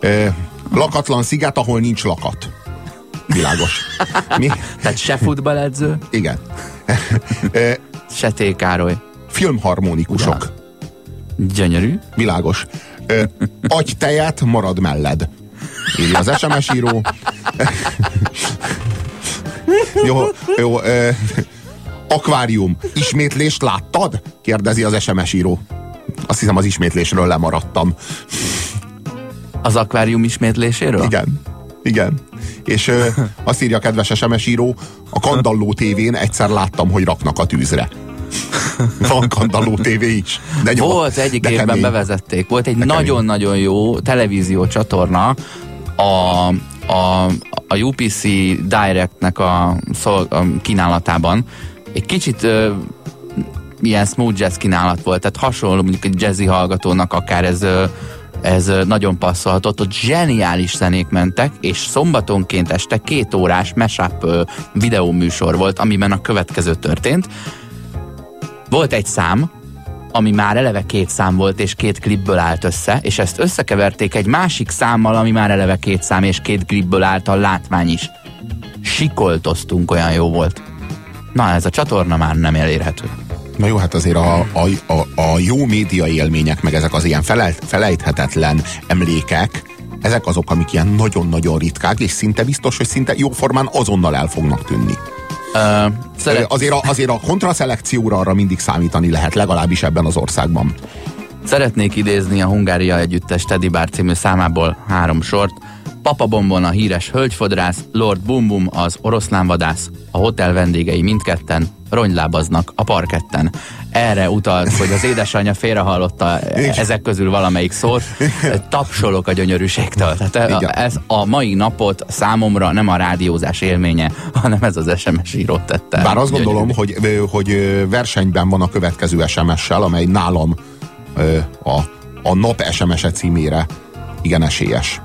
[SPEAKER 3] ö, lakatlan sziget, ahol nincs lakat. Világos. Mi? *laughs*
[SPEAKER 2] Tehát se futballedző,
[SPEAKER 3] Igen. *laughs* Ö,
[SPEAKER 2] se T. Károly.
[SPEAKER 3] filmharmonikusok.
[SPEAKER 2] Gyönyörű.
[SPEAKER 3] Világos. Ö, adj tejet, marad melled. Írja az SMS író. *laughs* jó, jó. Ö, akvárium. Ismétlést láttad? Kérdezi az SMS író. Azt hiszem az ismétlésről lemaradtam.
[SPEAKER 2] Az akvárium ismétléséről?
[SPEAKER 3] Igen. Igen. És ö, azt írja a kedves SMS író, a Kandalló tévén egyszer láttam, hogy raknak a tűzre. Van Kandalló tévé is. De nyom-
[SPEAKER 2] Volt, egyik
[SPEAKER 3] de
[SPEAKER 2] évben
[SPEAKER 3] kemény.
[SPEAKER 2] bevezették. Volt egy nagyon-nagyon jó televízió csatorna, a, a, a UPC Directnek a, szol, a kínálatában. Egy kicsit ö, ilyen smooth jazz kínálat volt, tehát hasonló mondjuk egy jazzy hallgatónak akár ez, ö, ez nagyon passzolhatott. Ott zseniális zenék mentek, és szombatonként este két órás mashup videóműsor volt, amiben a következő történt. Volt egy szám, ami már eleve két szám volt, és két klipből állt össze, és ezt összekeverték egy másik számmal, ami már eleve két szám, és két klipből állt a látvány is. Sikoltoztunk, olyan jó volt. Na, ez a csatorna már nem elérhető.
[SPEAKER 3] Na jó, hát azért a, a, a, a jó média élmények, meg ezek az ilyen fele, felejthetetlen emlékek, ezek azok, amik ilyen nagyon-nagyon ritkák, és szinte biztos, hogy szinte jóformán azonnal el fognak tűnni.
[SPEAKER 2] Ö, szeret,
[SPEAKER 3] Azért a, azért a kontraszelekcióra arra mindig számítani lehet, legalábbis ebben az országban.
[SPEAKER 2] szeretnék idézni a Hungária Együttes Teddy Bar című számából három sort. Papa Bombon a híres hölgyfodrász, Lord Bum Bum az oroszlánvadász, a hotel vendégei mindketten ronylábaznak a parketten. Erre utalt, hogy az édesanyja félrehallotta ezek közül valamelyik szót, tapsolok a gyönyörűségtől. Tehát
[SPEAKER 3] Igen.
[SPEAKER 2] ez a mai napot számomra nem a rádiózás élménye, hanem ez az SMS író tette.
[SPEAKER 3] Bár azt gondolom, hogy, hogy versenyben van a következő SMS-sel, amely nálam a, a nap SMS-e címére igen esélyes.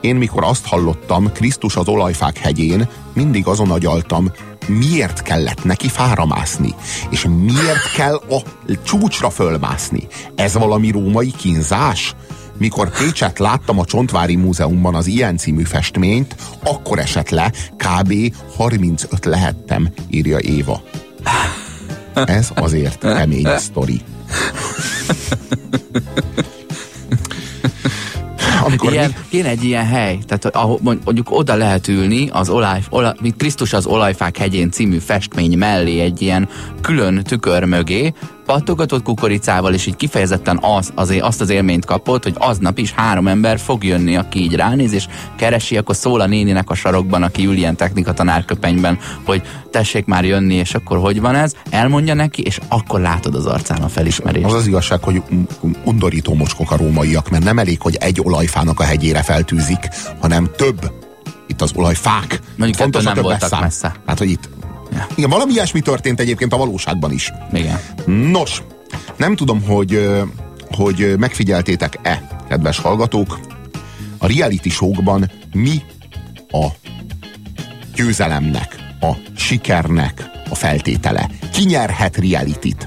[SPEAKER 3] Én mikor azt hallottam, Krisztus az olajfák hegyén, mindig azon agyaltam, miért kellett neki fára mászni, és miért kell a csúcsra fölmászni. Ez valami római kínzás? Mikor Pécset láttam a Csontvári Múzeumban az ilyen című festményt, akkor esett le, kb. 35 lehettem, írja Éva. Ez azért kemény sztori. *laughs* Amikor
[SPEAKER 2] Ilyen,
[SPEAKER 3] mi,
[SPEAKER 2] kéne egy ilyen hely, tehát ahol mond- mondjuk oda lehet ülni az olaj, olaj, Krisztus az olajfák hegyén című festmény mellé egy ilyen külön tükör mögé, pattogatott kukoricával, és így kifejezetten az, azért azt az élményt kapott, hogy aznap is három ember fog jönni, aki így ránéz, és keresi, akkor szól a néninek a sarokban, aki ül ilyen technika tanárköpenyben, hogy tessék már jönni, és akkor hogy van ez, elmondja neki, és akkor látod az arcán a felismerést.
[SPEAKER 3] az az igazság, hogy un- undorító mocskok a rómaiak, mert nem elég, hogy egy olajfának a hegyére feltűzik, hanem több. Itt az olajfák.
[SPEAKER 2] Mondjuk
[SPEAKER 3] Fontos
[SPEAKER 2] nem voltak messze.
[SPEAKER 3] Hát, hogy itt. Igen, valami ilyesmi történt egyébként a valóságban is.
[SPEAKER 2] Igen.
[SPEAKER 3] Nos, nem tudom, hogy, hogy megfigyeltétek-e, kedves hallgatók, a reality showkban mi a győzelemnek, a sikernek a feltétele. Ki nyerhet realityt?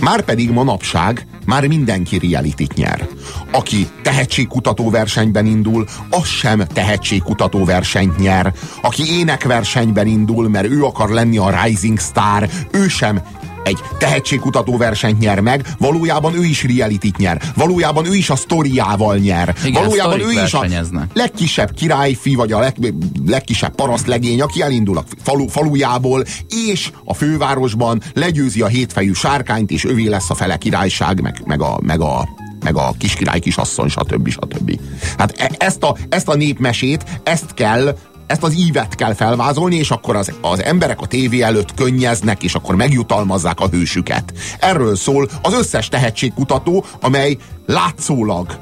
[SPEAKER 3] Márpedig manapság már mindenki realityt nyer. Aki tehetségkutató versenyben indul, az sem tehetségkutató versenyt nyer. Aki énekversenyben indul, mert ő akar lenni a rising star, ő sem egy tehetségkutató versenyt nyer meg, valójában ő is realityt nyer. Valójában ő is a sztoriával nyer.
[SPEAKER 2] Igen,
[SPEAKER 3] valójában ő is a legkisebb királyfi, vagy a leg, legkisebb parasztlegény, aki elindul a falu, falujából, és a fővárosban legyőzi a hétfejű sárkányt, és övé lesz a fele királyság, meg, meg a, meg a meg a kiskirály kisasszony, stb. stb. Hát e- ezt a, ezt a népmesét, ezt kell ezt az ívet kell felvázolni, és akkor az, az emberek a tévé előtt könnyeznek, és akkor megjutalmazzák a hősüket. Erről szól az összes tehetségkutató, amely látszólag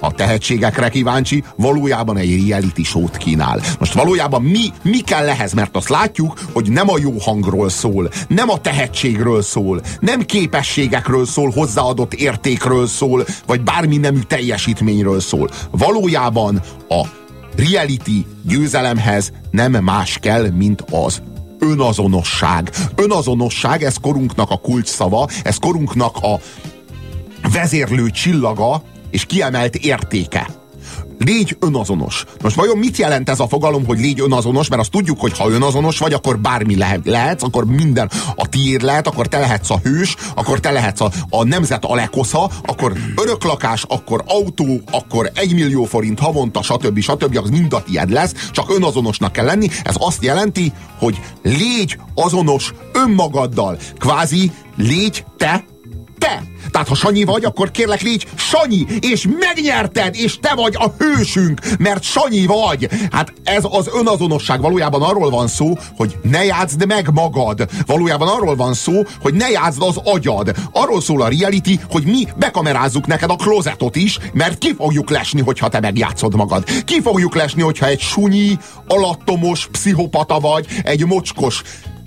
[SPEAKER 3] a tehetségekre kíváncsi, valójában egy reality show-t kínál. Most valójában mi, mi kell ehhez, mert azt látjuk, hogy nem a jó hangról szól, nem a tehetségről szól, nem képességekről szól, hozzáadott értékről szól, vagy bármi nemű teljesítményről szól. Valójában a reality győzelemhez nem más kell, mint az önazonosság. Önazonosság, ez korunknak a kulcsszava, ez korunknak a vezérlő csillaga és kiemelt értéke. Légy önazonos. Most vajon mit jelent ez a fogalom, hogy légy önazonos? Mert azt tudjuk, hogy ha önazonos vagy, akkor bármi lehet, lehetsz, akkor minden a tiéd lehet, akkor te lehetsz a hős, akkor te lehetsz a, a nemzet alekosza, akkor öröklakás, akkor autó, akkor egy millió forint havonta, stb. stb. az mind a tiéd lesz, csak önazonosnak kell lenni. Ez azt jelenti, hogy légy azonos önmagaddal. Kvázi légy te te! Tehát ha Sanyi vagy, akkor kérlek légy Sanyi, és megnyerted, és te vagy a hősünk, mert Sanyi vagy. Hát ez az önazonosság valójában arról van szó, hogy ne játszd meg magad. Valójában arról van szó, hogy ne játszd az agyad. Arról szól a reality, hogy mi bekamerázzuk neked a klozetot is, mert ki fogjuk lesni, hogyha te megjátszod magad. Ki fogjuk lesni, hogyha egy sunyi, alattomos, pszichopata vagy, egy mocskos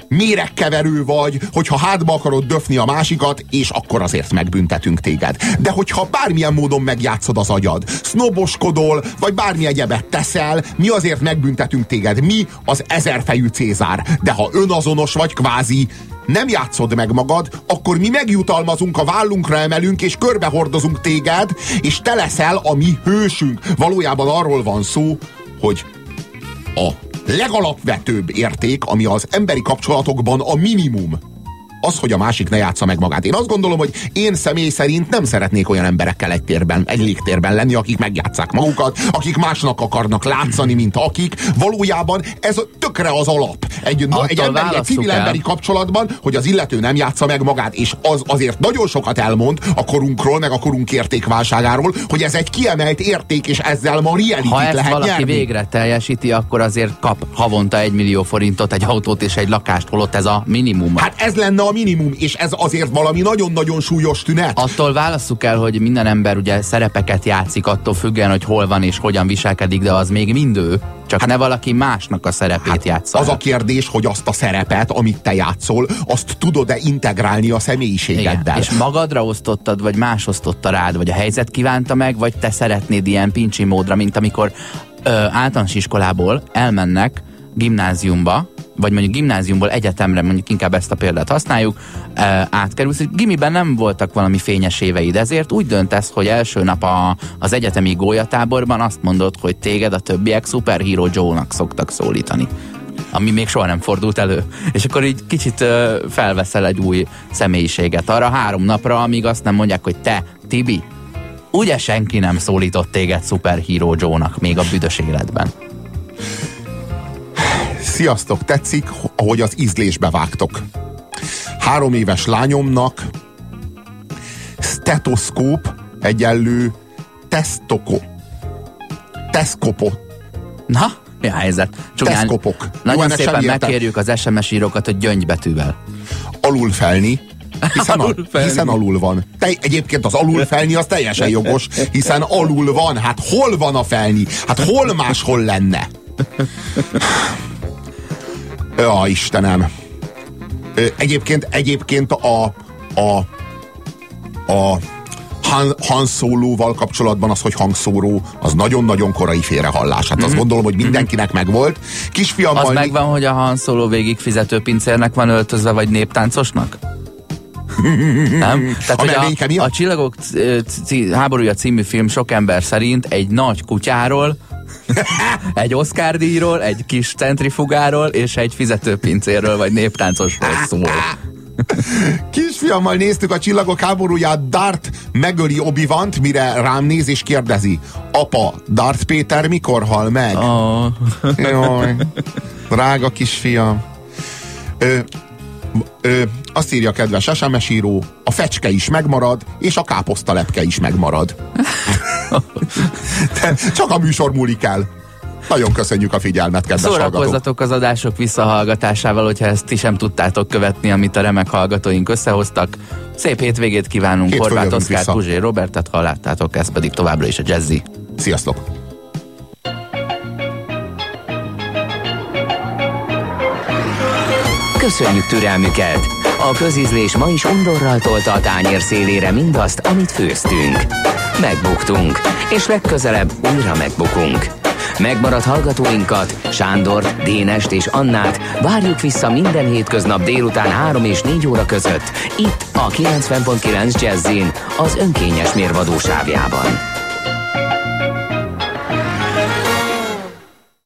[SPEAKER 3] méregkeverő vagy, hogyha hátba akarod döfni a másikat, és akkor azért megbüntetünk téged. De hogyha bármilyen módon megjátszod az agyad, sznoboskodol, vagy bármi egyebet teszel, mi azért megbüntetünk téged. Mi az ezerfejű Cézár. De ha önazonos vagy kvázi, nem játszod meg magad, akkor mi megjutalmazunk, a vállunkra emelünk, és körbehordozunk téged, és te leszel a mi hősünk. Valójában arról van szó, hogy a legalapvetőbb érték, ami az emberi kapcsolatokban a minimum, az, hogy a másik ne játsza meg magát. Én azt gondolom, hogy én személy szerint nem szeretnék olyan emberekkel egy térben, egy légtérben lenni, akik megjátszák magukat, akik másnak akarnak látszani, mint akik. Valójában ez tökre az alap. Egy, na, egy, emberi, egy civil el. emberi kapcsolatban, hogy az illető nem játsza meg magát, és az azért nagyon sokat elmond a korunkról, meg a korunk értékválságáról, hogy ez egy kiemelt érték, és ezzel ma reality
[SPEAKER 2] Ha ezt
[SPEAKER 3] lehet
[SPEAKER 2] valaki
[SPEAKER 3] nyerni.
[SPEAKER 2] végre teljesíti, akkor azért kap havonta egy millió forintot, egy autót és egy lakást, holott ez a minimum.
[SPEAKER 3] Hát ez lenne a minimum, és ez azért valami nagyon-nagyon súlyos tünet.
[SPEAKER 2] Attól válasszuk el, hogy minden ember ugye szerepeket játszik, attól függően, hogy hol van és hogyan viselkedik, de az még mindő. Csak hát, ne valaki másnak a szerepét hát játsza.
[SPEAKER 3] Az a kérdés, hogy azt a szerepet, amit te játszol, azt tudod-e integrálni a személyiségeddel. Igen.
[SPEAKER 2] És magadra osztottad, vagy más osztotta rád, vagy a helyzet kívánta meg, vagy te szeretnéd ilyen pincsi módra, mint amikor ö, általános iskolából elmennek gimnáziumba, vagy mondjuk gimnáziumból egyetemre, mondjuk inkább ezt a példát használjuk, átkerülsz, hogy gimiben nem voltak valami fényes éveid, ezért úgy döntesz, hogy első nap a, az egyetemi gólyatáborban azt mondod, hogy téged a többiek Superhero Joe-nak szoktak szólítani ami még soha nem fordult elő. És akkor így kicsit felveszel egy új személyiséget arra három napra, amíg azt nem mondják, hogy te, Tibi, ugye senki nem szólított téged Superhero Joe-nak még a büdös életben.
[SPEAKER 3] Sziasztok, tetszik, ahogy az ízlésbe vágtok. Három éves lányomnak stetoszkóp egyenlő tesztoko. Teszkopo.
[SPEAKER 2] Na, mi a helyzet? Csugán,
[SPEAKER 3] Teszkopok.
[SPEAKER 2] Nagyon
[SPEAKER 3] Jó,
[SPEAKER 2] szépen
[SPEAKER 3] értem.
[SPEAKER 2] megkérjük az SMS írókat, hogy gyöngybetűvel.
[SPEAKER 3] Alulfelni. Hiszen,
[SPEAKER 2] Alulfelni.
[SPEAKER 3] A, hiszen alul van. Te, egyébként az alulfelni az teljesen jogos, hiszen alul van. Hát hol van a felni? Hát hol máshol lenne? Ja, Istenem. Egyébként, egyébként a, a, a Han, Han Solo-val kapcsolatban az, hogy hangszóró, az nagyon-nagyon korai félrehallás. Hát azt gondolom, hogy mindenkinek megvolt. Kisfiammal...
[SPEAKER 2] Az megvan, hogy a Han Solo végig fizetőpincérnek van öltözve, vagy néptáncosnak? *laughs* Nem? Tehát,
[SPEAKER 3] A
[SPEAKER 2] hogy a, a Csillagok c- c- háborúja című film sok ember szerint egy nagy kutyáról, egy Oscar díjról, egy kis centrifugáról és egy fizetőpincérről vagy néptáncosról szól.
[SPEAKER 3] Kisfiammal néztük a csillagok háborúját, Dart megöli obi mire rám néz és kérdezi, apa, Dart Péter mikor hal meg?
[SPEAKER 2] Oh.
[SPEAKER 3] Jaj, drága kisfiam. Ö, ö, azt írja a kedves SMS író, a fecske is megmarad, és a káposztalepke is megmarad. De csak a műsor múlik el. Nagyon köszönjük a figyelmet, kedves hallgatók.
[SPEAKER 2] Szórakozzatok az adások visszahallgatásával, hogyha ezt ti sem tudtátok követni, amit a remek hallgatóink összehoztak. Szép hétvégét kívánunk,
[SPEAKER 3] Hétfőn
[SPEAKER 2] Horváth Oszkár. Puzsé, Robertet, ha láttátok, ez pedig továbbra is a Jazzy.
[SPEAKER 3] Sziasztok!
[SPEAKER 1] Köszönjük türelmüket! A közízlés ma is undorral tolta a tányér szélére mindazt, amit főztünk. Megbuktunk, és legközelebb újra megbukunk. Megmaradt hallgatóinkat, Sándort, Dénest és Annát várjuk vissza minden hétköznap délután 3 és 4 óra között, itt a 90.9 Jazzin, az önkényes mérvadósávjában.